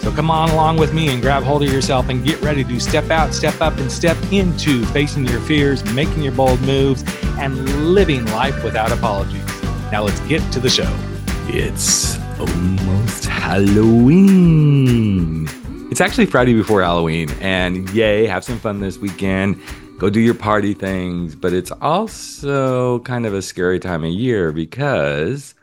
So come on along with me and grab hold of yourself and get ready to step out, step up, and step into facing your fears, making your bold moves, and living life without apologies. Now let's get to the show. It's almost Halloween. It's actually Friday before Halloween, and yay, have some fun this weekend. Go do your party things, but it's also kind of a scary time of year because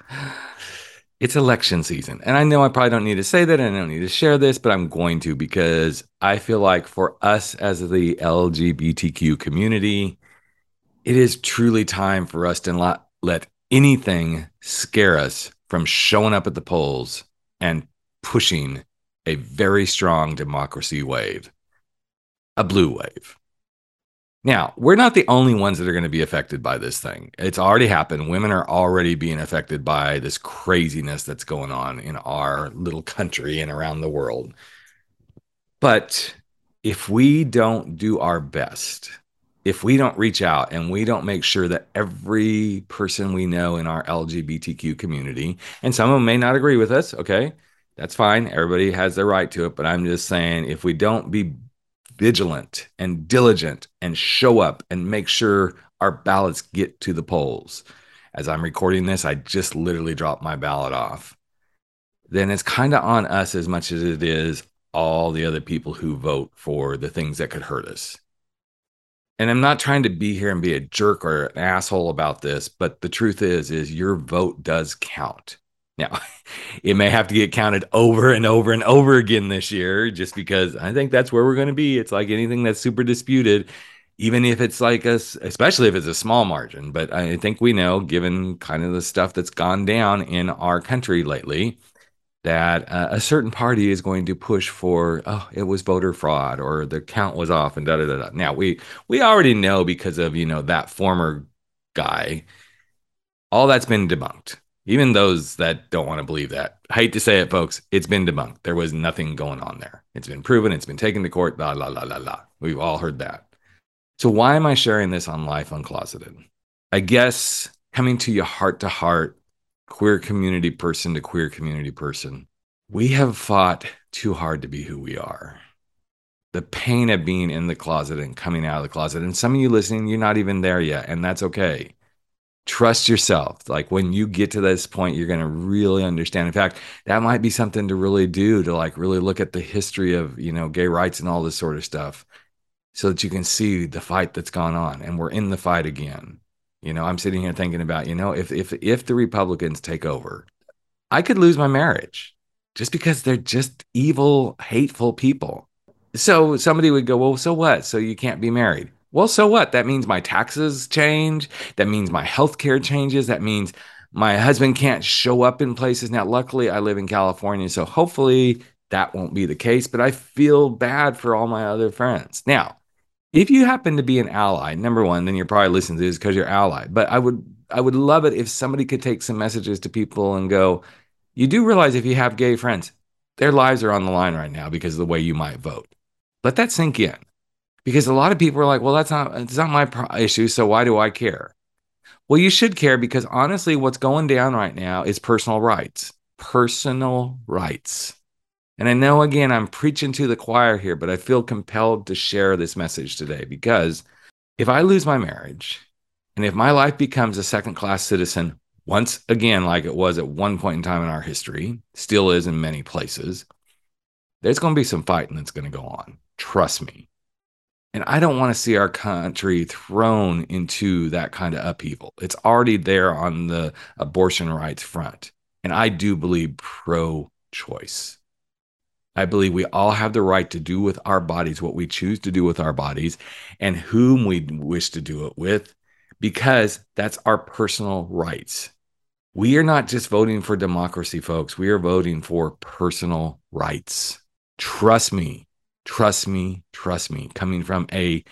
it's election season. And I know I probably don't need to say that and I don't need to share this, but I'm going to because I feel like for us as the LGBTQ community, it is truly time for us to not let anything scare us from showing up at the polls and pushing a very strong democracy wave, a blue wave. Now, we're not the only ones that are going to be affected by this thing. It's already happened. Women are already being affected by this craziness that's going on in our little country and around the world. But if we don't do our best, if we don't reach out and we don't make sure that every person we know in our LGBTQ community, and some of them may not agree with us, okay, that's fine. Everybody has their right to it. But I'm just saying, if we don't be vigilant and diligent and show up and make sure our ballots get to the polls. As I'm recording this, I just literally dropped my ballot off. Then it's kind of on us as much as it is all the other people who vote for the things that could hurt us. And I'm not trying to be here and be a jerk or an asshole about this, but the truth is is your vote does count. Now, it may have to get counted over and over and over again this year, just because I think that's where we're going to be. It's like anything that's super disputed, even if it's like us, especially if it's a small margin. But I think we know, given kind of the stuff that's gone down in our country lately, that uh, a certain party is going to push for, oh, it was voter fraud or the count was off and da da da. Now we we already know because of you know that former guy, all that's been debunked even those that don't want to believe that. Hate to say it, folks, it's been debunked. There was nothing going on there. It's been proven, it's been taken to court, la la la la la. We've all heard that. So why am I sharing this on Life Uncloseted? I guess coming to you heart to heart, queer community person to queer community person, we have fought too hard to be who we are. The pain of being in the closet and coming out of the closet. And some of you listening, you're not even there yet, and that's okay trust yourself. Like when you get to this point, you're going to really understand. In fact, that might be something to really do to like really look at the history of, you know, gay rights and all this sort of stuff so that you can see the fight that's gone on. And we're in the fight again. You know, I'm sitting here thinking about, you know, if if if the Republicans take over, I could lose my marriage just because they're just evil, hateful people. So somebody would go, "Well, so what? So you can't be married?" Well, so what? That means my taxes change. That means my health care changes. That means my husband can't show up in places. Now, luckily, I live in California. So hopefully that won't be the case. But I feel bad for all my other friends. Now, if you happen to be an ally, number one, then you're probably listening to this because you're ally. But I would I would love it if somebody could take some messages to people and go, you do realize if you have gay friends, their lives are on the line right now because of the way you might vote. Let that sink in because a lot of people are like, well, that's not it's not my issue, so why do I care? Well, you should care because honestly, what's going down right now is personal rights. Personal rights. And I know again, I'm preaching to the choir here, but I feel compelled to share this message today because if I lose my marriage and if my life becomes a second class citizen once again, like it was at one point in time in our history, still is in many places, there's going to be some fighting that's going to go on. Trust me. And I don't want to see our country thrown into that kind of upheaval. It's already there on the abortion rights front. And I do believe pro choice. I believe we all have the right to do with our bodies what we choose to do with our bodies and whom we wish to do it with, because that's our personal rights. We are not just voting for democracy, folks. We are voting for personal rights. Trust me, Trust me, trust me. Coming from a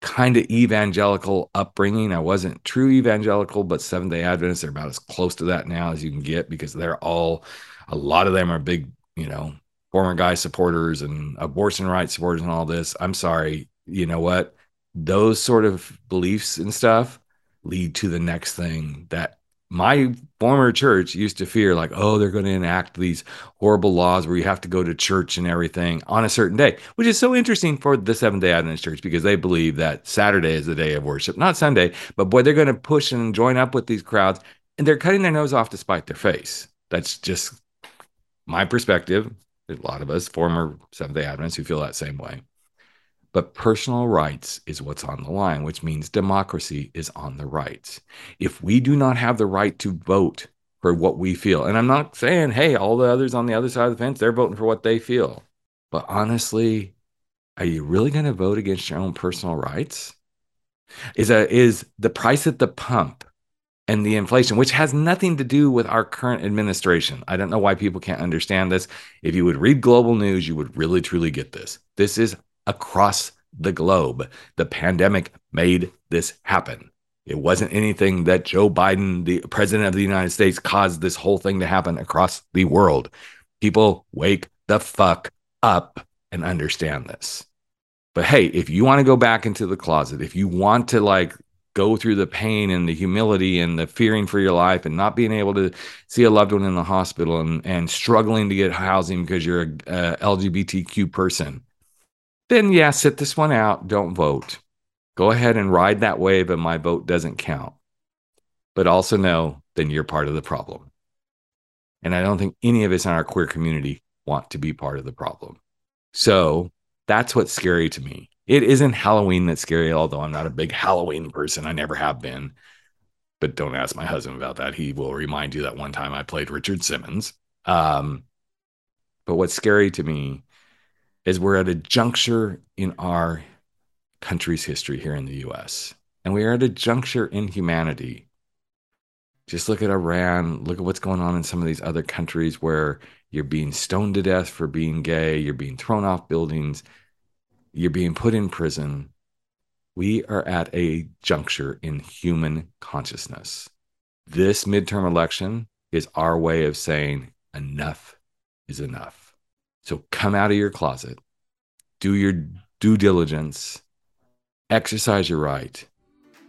kind of evangelical upbringing. I wasn't true evangelical, but Seventh day Adventists, they're about as close to that now as you can get because they're all, a lot of them are big, you know, former guy supporters and abortion rights supporters and all this. I'm sorry. You know what? Those sort of beliefs and stuff lead to the next thing that my former church used to fear like oh they're going to enact these horrible laws where you have to go to church and everything on a certain day which is so interesting for the seventh day adventist church because they believe that saturday is the day of worship not sunday but boy they're going to push and join up with these crowds and they're cutting their nose off to spite their face. That's just my perspective. A lot of us former seventh day adventists who feel that same way but personal rights is what's on the line, which means democracy is on the rights. If we do not have the right to vote for what we feel, and I'm not saying, hey, all the others on the other side of the fence, they're voting for what they feel. But honestly, are you really going to vote against your own personal rights? Is a is the price at the pump and the inflation, which has nothing to do with our current administration. I don't know why people can't understand this. If you would read global news, you would really truly get this. This is across the globe. The pandemic made this happen. It wasn't anything that Joe Biden, the president of the United States, caused this whole thing to happen across the world. People wake the fuck up and understand this. But hey, if you want to go back into the closet, if you want to like go through the pain and the humility and the fearing for your life and not being able to see a loved one in the hospital and, and struggling to get housing because you're a, a LGBTQ person, then yeah, sit this one out. Don't vote. Go ahead and ride that wave, and my vote doesn't count. But also know then you're part of the problem. And I don't think any of us in our queer community want to be part of the problem. So that's what's scary to me. It isn't Halloween that's scary, although I'm not a big Halloween person. I never have been. But don't ask my husband about that. He will remind you that one time I played Richard Simmons. Um, but what's scary to me is we're at a juncture in our country's history here in the US. And we are at a juncture in humanity. Just look at Iran, look at what's going on in some of these other countries where you're being stoned to death for being gay, you're being thrown off buildings, you're being put in prison. We are at a juncture in human consciousness. This midterm election is our way of saying enough is enough. So come out of your closet, do your due diligence, exercise your right,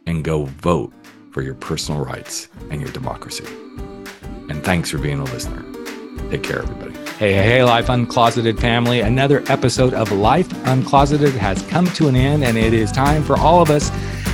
and go vote for your personal rights and your democracy. And thanks for being a listener. Take care, everybody. Hey, hey, hey, Life Uncloseted family. Another episode of Life Uncloseted has come to an end, and it is time for all of us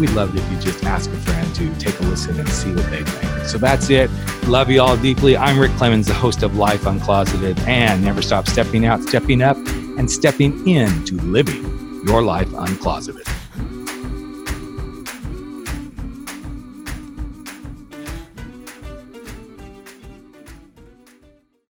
We'd love it if you just ask a friend to take a listen and see what they think. So that's it. Love you all deeply. I'm Rick Clemons, the host of Life Uncloseted, and never stop stepping out, stepping up, and stepping into living your life uncloseted.